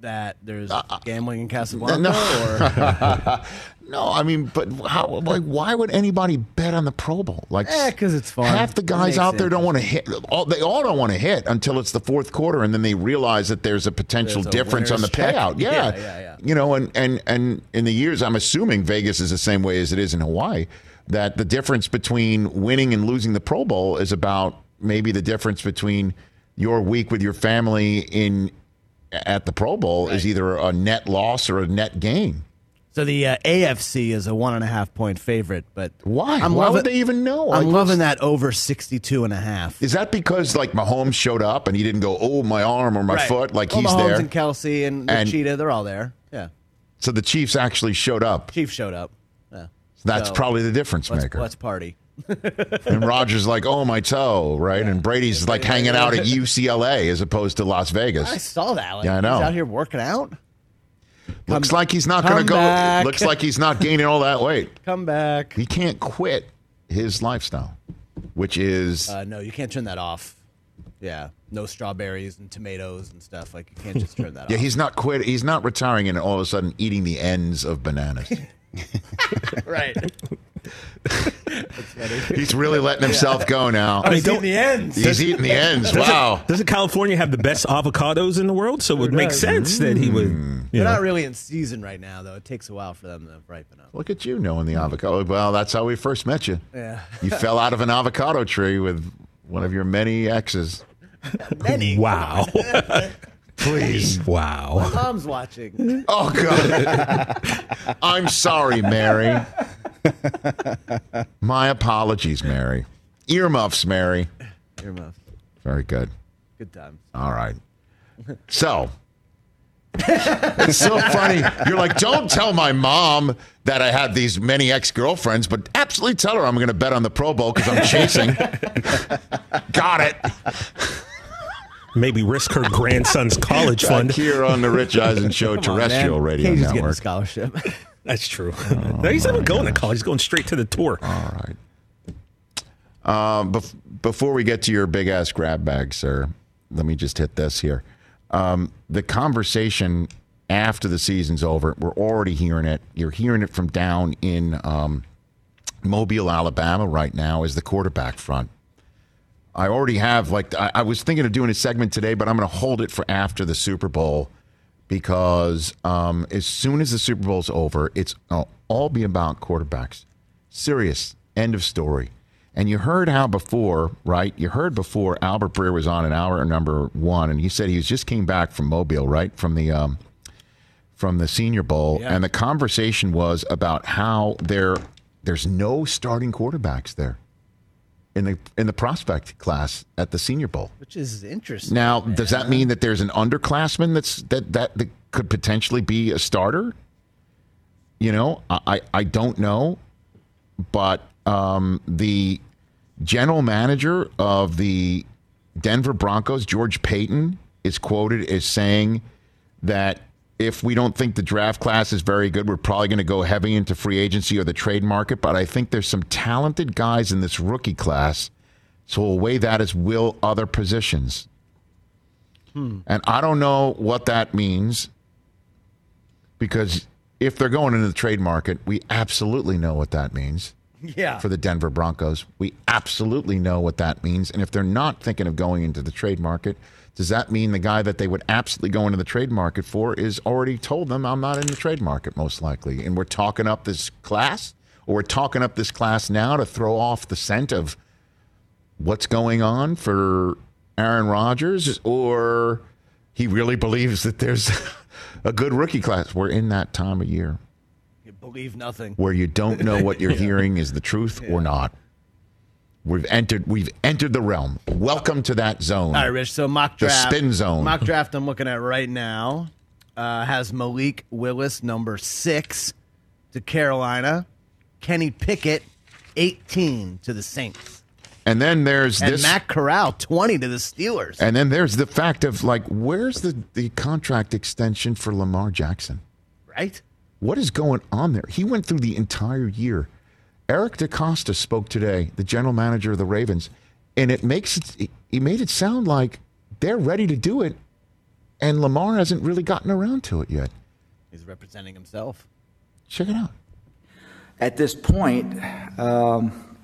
That there's Uh, gambling in Casablanca, No. No, I mean, but how? Like, why would anybody bet on the Pro Bowl? Like, eh, because it's fun. half the guys out there don't want to hit. All, they all don't want to hit until it's the fourth quarter, and then they realize that there's a potential There's a difference on the check. payout. Yeah. Yeah, yeah, yeah. You know, and and and in the years, I'm assuming Vegas is the same way as it is in Hawaii. That the difference between winning and losing the Pro Bowl is about maybe the difference between your week with your family in at the Pro Bowl is either a net loss or a net gain. So the uh, AFC is a one and a half point favorite, but Why? I'm Why loving, would they even know? I'm loving that over 62 and a half. Is that because like Mahomes showed up and he didn't go, oh my arm or my Right. foot, like Well, he's Mahomes there? and Kelce and, the And- Cheetah, they're all there. Yeah, so the Chiefs actually showed up. Chiefs showed up. Yeah, That's So, probably the difference let's, maker. let's party. and Rodgers like, oh my toe, right? And Brady's like hanging out at UCLA as opposed to Las Vegas. I saw that. Like, Yeah, I know. He's out here working out. Looks like he's not going to go. back. Looks like he's not gaining all that weight. Come back. He can't quit his lifestyle, which is Uh, no, you can't turn that off. Yeah, no strawberries and tomatoes and stuff. Like you can't just turn that yeah, off. Yeah, he's not quit. He's not retiring and all of a sudden eating the ends of bananas. right. He's really letting himself go now. I mean, He's don't- eating the ends. He's eating the ends. Wow. Doesn't California have the best avocados in the world? So it would make does. sense that he would. Mm. You They're know. not really in season right now, though. It takes a while for them to ripen up. Look at you knowing the avocado. Well, that's how we first met you. Yeah. You fell out of an avocado tree with one of your many exes. Many. Wow. Please. wow. Mom's watching. Oh, God. I'm sorry, Mary. My apologies, Mary. Earmuffs, Mary. Earmuffs. Very good. Good times. All right. So, it's so funny. You're like, don't tell my mom that I had these many ex girlfriends, but absolutely tell her I'm going to bet on the Pro Bowl because I'm chasing. Got it. Maybe risk her grandson's college Back fund. here on the Rich Eisen Show Come on, terrestrial man. radio Casey's getting a network. scholarship. That's true. no, he's not even going to college. He's going straight to the tour. All right. Um, bef- before we get to your big ass grab bag, sir, let me just hit this here. Um, the conversation after the season's over, we're already hearing it. You're hearing it from down in um, Mobile, Alabama, right now, is the quarterback front. I already have like I, I was thinking of doing a segment today, but I'm going to hold it for after the Super Bowl because um, as soon as the Super Bowl's over, it's it'll all be about quarterbacks. Serious. End of story. And you heard how before, right? You heard before Albert Breer was on an hour number one, and he said he was just came back from Mobile, right, from the um, from the Senior Bowl, Yeah. and the conversation was about how there there's no starting quarterbacks there in the in the prospect class at the Senior Bowl. Which is interesting. Now, does that mean that there's an underclassman that's that that, that could potentially be a starter? You know, I I, I don't know, but um, the general manager of the Denver Broncos, George Paton, is quoted as saying that if we don't think the draft class is very good, we're probably going to go heavy into free agency or the trade market. But I think there's some talented guys in this rookie class, so we'll weigh that as will other positions. Hmm. And I don't know what that means because if they're going into the trade market, we absolutely know what that means Yeah. for the Denver Broncos. We absolutely know what that means. And if they're not thinking of going into the trade market, does that mean the guy that they would absolutely go into the trade market for is already told them I'm not in the trade market, most likely? And we're talking up this class, or we're talking up this class now to throw off the scent of what's going on for Aaron Rodgers, or he really believes that there's a good rookie class. We're in that time of year You believe nothing. where you don't know what you're hearing is the truth or not. We've entered we've entered the realm. Welcome to that zone. All right, Rich. So mock draft, The spin zone. Mock draft I'm looking at right now uh, has Malik Willis number six to Carolina, Kenny Pickett 18 to the Saints, And then there's this and this Matt Corral 20 to the Steelers. and then there's the fact of like where's the, the contract extension for Lamar Jackson? right? What is going on there? He went through the entire year. Eric DeCosta spoke today, the general manager of the Ravens, and it makes it he made it sound like they're ready to do it, and Lamar hasn't really gotten around to it yet. He's representing himself. Check it out. At this point, um,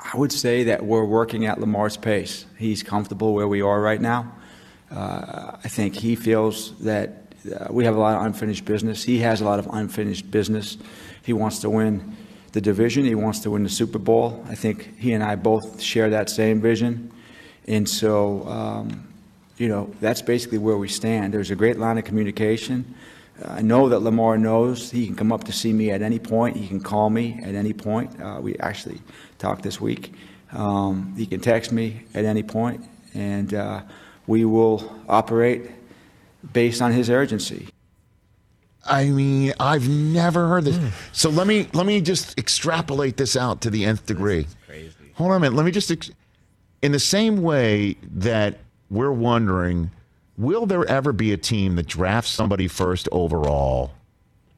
I would say that we're working at Lamar's pace. He's comfortable where we are right now. Uh, I think he feels that uh, we have a lot of unfinished business. He has a lot of unfinished business. He wants to win the division. He wants to win the Super Bowl. I think he and I both share that same vision. And so, um, you know, that's basically where we stand. There's a great line of communication. I know that Lamar knows he can come up to see me at any point. He can call me at any point. Uh, we actually talked this week. Um, he can text me at any point, and uh, we will operate based on his urgency. I mean, I've never heard this. Hmm. So let me let me just extrapolate this out to the nth degree. Crazy. Hold on a minute. Let me just, ex- in the same way that we're wondering, will there ever be a team that drafts somebody first overall,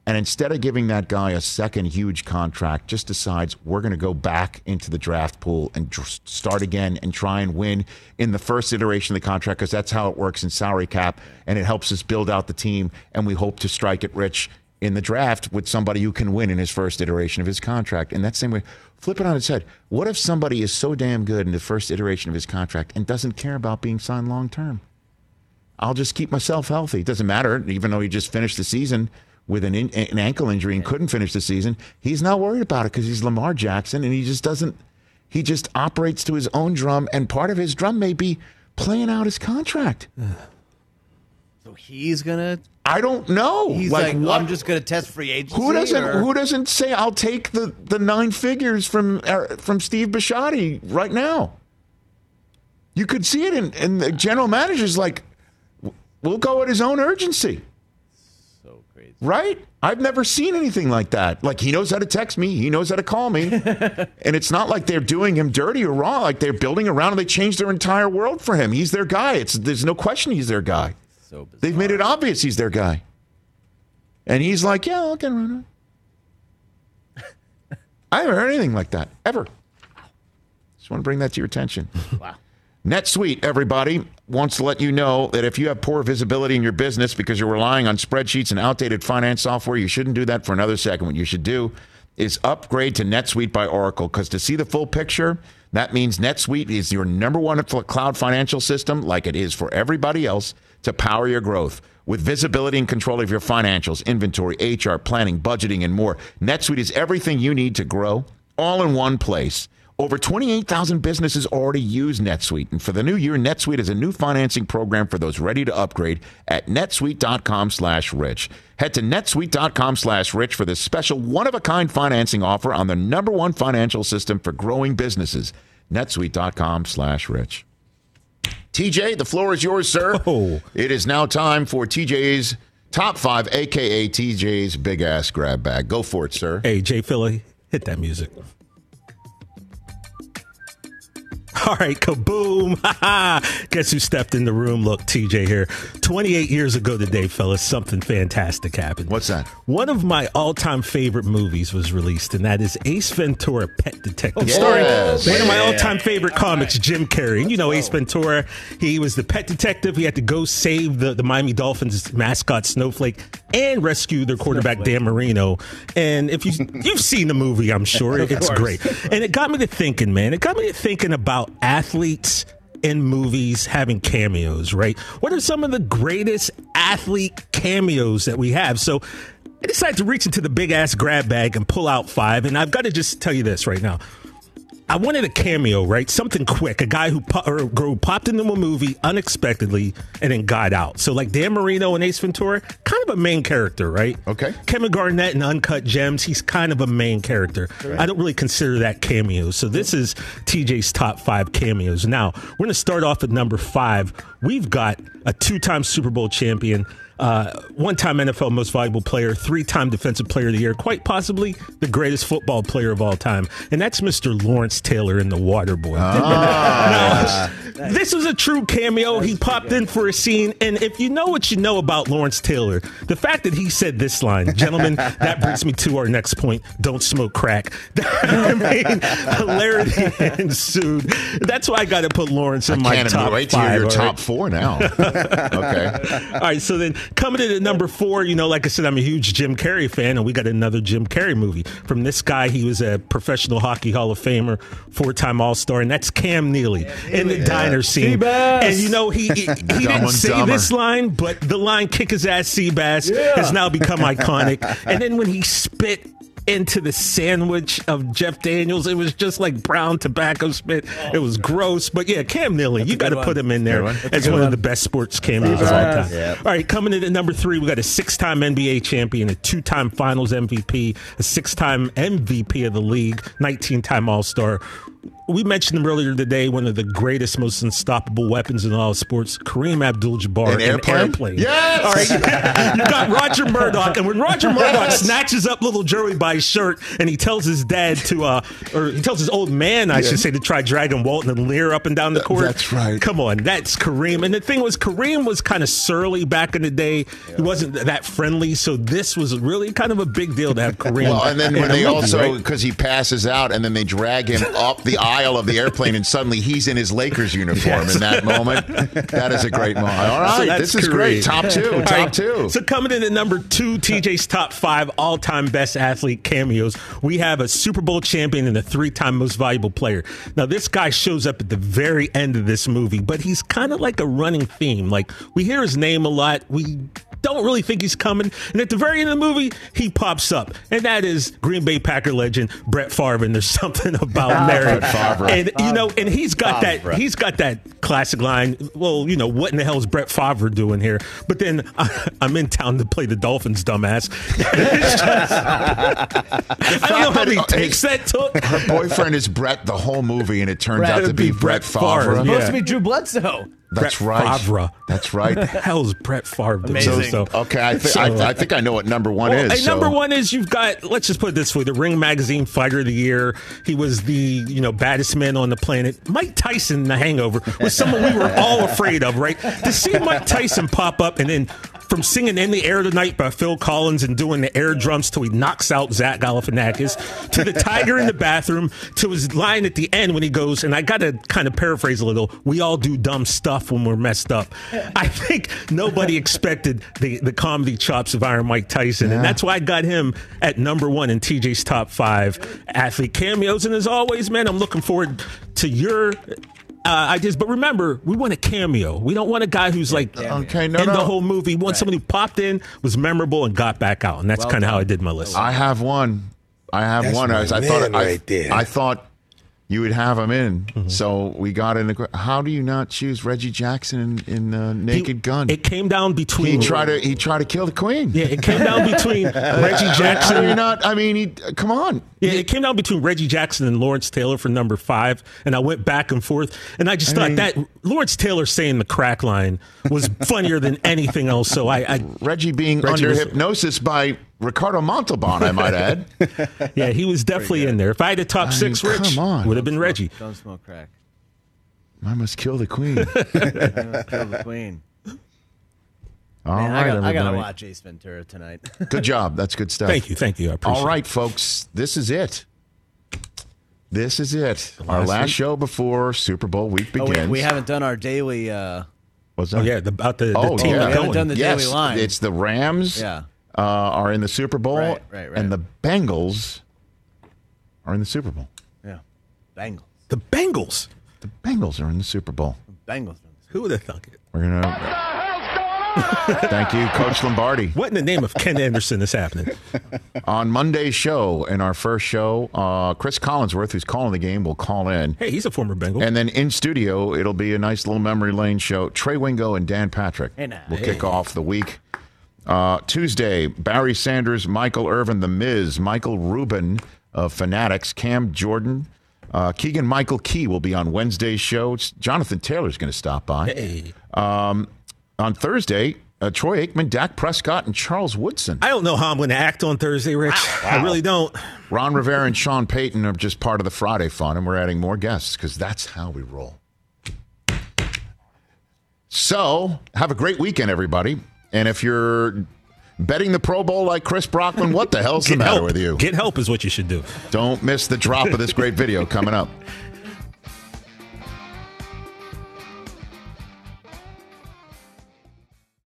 and instead of giving that guy a second huge contract, just decides we're going to go back into the draft pool and dr- start again and try and win in the first iteration of the contract because that's how it works in salary cap, and it helps us build out the team, and we hope to strike it rich in the draft with somebody who can win in his first iteration of his contract. And that same way, flip it on its head. What if somebody is so damn good in the first iteration of his contract and doesn't care about being signed long term? I'll just keep myself healthy. It doesn't matter, even though he just finished the season with an, in, an ankle injury and couldn't finish the season. He's not worried about it because he's Lamar Jackson and he just doesn't, he just operates to his own drum. And part of his drum may be playing out his contract. So he's gonna. I don't know. He's like, what- I'm just gonna test free agency. Who doesn't? or- Who doesn't say I'll take the, the nine figures from uh, from Steve Bisciotti right now? You could see it, in, and the general manager's like, "We'll go at his own urgency." Right? I've never seen anything like that. Like he knows how to text me, he knows how to call me, and it's not like they're doing him dirty or wrong. Like they're building around and they changed their entire world for him. He's their guy. It's there's no question he's their guy. So bizarre. They've made it obvious he's their guy. And he's like, yeah, I'll get around it. I haven't heard anything like that ever. Just want to bring that to your attention. Wow. NetSuite, everybody, wants to let you know that if you have poor visibility in your business because you're relying on spreadsheets and outdated finance software, you shouldn't do that for another second. What you should do is upgrade to NetSuite by Oracle because to see the full picture, that means NetSuite is your number one cloud financial system, like it is for everybody else, to power your growth. With visibility and control of your financials, inventory, HR, planning, budgeting, and more, NetSuite is everything you need to grow all in one place. Over 28,000 businesses already use NetSuite. And for the new year, NetSuite is a new financing program for those ready to upgrade at netsuite.com slash rich. Head to netsuite.com slash rich for this special one-of-a-kind financing offer on the number one financial system for growing businesses. netsuite.com slash rich. TJ, the floor is yours, sir. Oh. It is now time for TJ's top five, a.k.a. TJ's big-ass grab bag. Go for it, sir. Hey, Jay Philly, hit that music. All right, kaboom. Guess who stepped in the room? Look, TJ here. 28 years ago today, fellas, something fantastic happened. What's that? One of my all time favorite movies was released, and that is Ace Ventura Pet Detective, Yes. starring Yes. one of my all time favorite comics, Jim Carrey. And you know Ace Ventura, he was the pet detective. He had to go save the, the Miami Dolphins mascot, Snowflake, and rescue their quarterback, Dan Marino. And if you, you've seen the movie, I'm sure it's course. great. And it got me to thinking, man. It got me to thinking about athletes in movies having cameos, right? What are some of the greatest athlete cameos that we have? So I decided to reach into the big ass grab bag and pull out five. And I've got to just tell you this right now. I wanted a cameo, right? Something quick. A guy who, po- er, or girl who popped into a movie unexpectedly and then got out. So, like Dan Marino and Ace Ventura, kind of a main character, right? Okay. Kevin Garnett in Uncut Gems, he's kind of a main character. I don't really consider that cameo. So, this is TJ's top five cameos. Now, we're going to start off at number five. We've got a two time Super Bowl champion. Uh, one time NFL most valuable player, three time defensive player of the year, quite possibly the greatest football player of all time. And that's Mr. Lawrence Taylor in The Waterboy. now, this was a true cameo. he popped in for a scene. And if you know what you know about Lawrence Taylor, the fact that he said this line, gentlemen, that brings me to our next point don't smoke crack. I mean, hilarity ensued. That's why I got to put Lawrence in I my top wait to five. your top four now. okay. All right, so then coming in at number four, you know, like I said, I'm a huge Jim Carrey fan, and we got another Jim Carrey movie from this guy. He was a professional hockey Hall of Famer, four time All Star, and that's Cam Neely in the diner scene. Seabass. And you know, he he, he didn't say Dumber. this line, but the line "kick his ass, Seabass" has now become iconic. and then when he spit. Into the sandwich of Jeff Daniels, it was just like brown tobacco spit. It was gross, but yeah, Cam Neely, you got to put him in there as one one. of the best sports cameos of all time. Yep. All right, coming in at number three, we got a six-time NBA champion, a two-time Finals MVP, a six-time MVP of the league, 19-time All-Star. We mentioned him earlier today, one of the greatest, most unstoppable weapons in all of sports, Kareem Abdul-Jabbar An in airplane? airplane. Yes! All right, you got Roger Murdoch, and when Roger Murdoch Yes! snatches up little Joey by his shirt, and he tells his dad to, uh, or he tells his old man, I should say, to try dragging Walton and Lanier up and down the court. That's right. Come on, that's Kareem. And the thing was, Kareem was kind of surly back in the day. He wasn't that friendly, so this was really kind of a big deal to have Kareem. Well, and then when they also right? because he passes out, and then they drag him up the aisle of the airplane, and suddenly he's in his Lakers uniform. Yes. In that moment, that is a great moment. All right, So this is great. Kareem. Top two, top right, two. So coming in at number two, TJ's top five all-time best athlete cameos. We have a Super Bowl champion and a three-time most valuable player. Now this guy shows up at the very end of this movie, but he's kind of like a running theme. Like we hear his name a lot. We don't really think he's coming, and at the very end of the movie, he pops up, and that is Green Bay Packer legend Brett Favre. And there's something about ah, Mary, Brett Favre. and you know, and he's got Favre. that. He's got that classic line. Well, you know, what in the hell is Brett Favre doing here? But then I, I'm in town to play the Dolphins, dumbass. It's just- I don't know how many takes that took. Her boyfriend is Brett the whole movie, and it turns Brett out to be be Brett Brett Favre. Favre. Yeah. Supposed to be Drew Bledsoe. That's Brett right. Favre. That's What the right. hell's Brett Favre doing? Amazing. So, Okay, I, thi- So- I, I think I know what number one Well, is. number one is you've got. Let's just put it this way: the Ring Magazine Fighter of the Year. He was the you know baddest man on the planet. Mike Tyson, The Hangover, was someone we were all afraid of. Right? To see Mike Tyson pop up and then from singing "In the Air Tonight" by Phil Collins and doing the air drums till he knocks out Zach Galifianakis, to the tiger in the bathroom, to his line at the end when he goes, and I got to kind of paraphrase a little. We all do dumb stuff when we're messed up. I think nobody expected the the comedy chops of Iron Mike Tyson, and that's why I got him at number one in TJ's top five athlete cameos. And as always, man, I'm looking forward to your. Uh, ideas, but remember, we want a cameo. We don't want a guy who's like Okay, no, in the whole movie. We want somebody who popped in, was memorable, and got back out. And that's Well kind of how. I did my list. I have one. I have That's one. my I, I man thought I, right there. I thought you would have him in. Mm-hmm. So we got in the. How do you not choose Reggie Jackson in, in uh, Naked Gun? It came down between. he tried to he tried to kill the queen. Yeah, it came down between Reggie Jackson. You're not? I mean, he, come on. Yeah, it came down between Reggie Jackson and Lawrence Taylor for number five, and I went back and forth, and I just thought mean- that Lawrence Taylor saying the crack line was funnier than anything else. So I, I Reggie being Reggie under was- hypnosis by Ricardo Montalban, I might add. yeah, he was definitely in there. If I had a top I six, mean, Rich come on. would have been Reggie. Don't smoke crack. I must kill the queen. Kill the queen. All Man, right, I, got, I gotta watch Ace Ventura tonight. Good job. That's good stuff. Thank you, thank you. I appreciate it. All right, folks. This is it. This is it. Our last last week? show before Super Bowl week oh, begins. we, we haven't done our daily. Uh, What's Oh that? yeah, the, about the, the Oh, team yeah. We haven't going. done the yes, daily line. It's the Rams. Yeah. Uh, are in the Super Bowl, Right, right, right. and the Bengals are in the Super Bowl. yeah, Bengals. the Bengals. The Bengals are in the Super Bowl. Bengals. Who would have thunk it? We're gonna. Thank you, Coach Lombardi. What in the name of Ken Anderson is happening? On Monday's show, in our first show, uh, Cris Collinsworth, who's calling the game, will call in. Hey, he's a former Bengal. And then in studio, it'll be a nice little memory lane show. Trey Wingo and Dan Patrick Hey, now. will kick off the week. Uh, Tuesday, Barry Sanders, Michael Irvin, The Miz, Michael Rubin of Fanatics, Cam Jordan, uh, Keegan Michael Key will be on Wednesday's show. It's- Jonathan Taylor's going to stop by. hey, Um, on Thursday, uh, Troy Aikman, Dak Prescott, and Charles Woodson. I don't know how I'm going to act on Thursday, Rich. I really don't. Ron Rivera and Sean Payton are just part of the Friday fun, and we're adding more guests because that's how we roll. So, have a great weekend, everybody. And if you're betting the Pro Bowl like Chris Brockman, what the hell's the matter help with you? Get help is what you should do. Don't miss the drop of this great video coming up.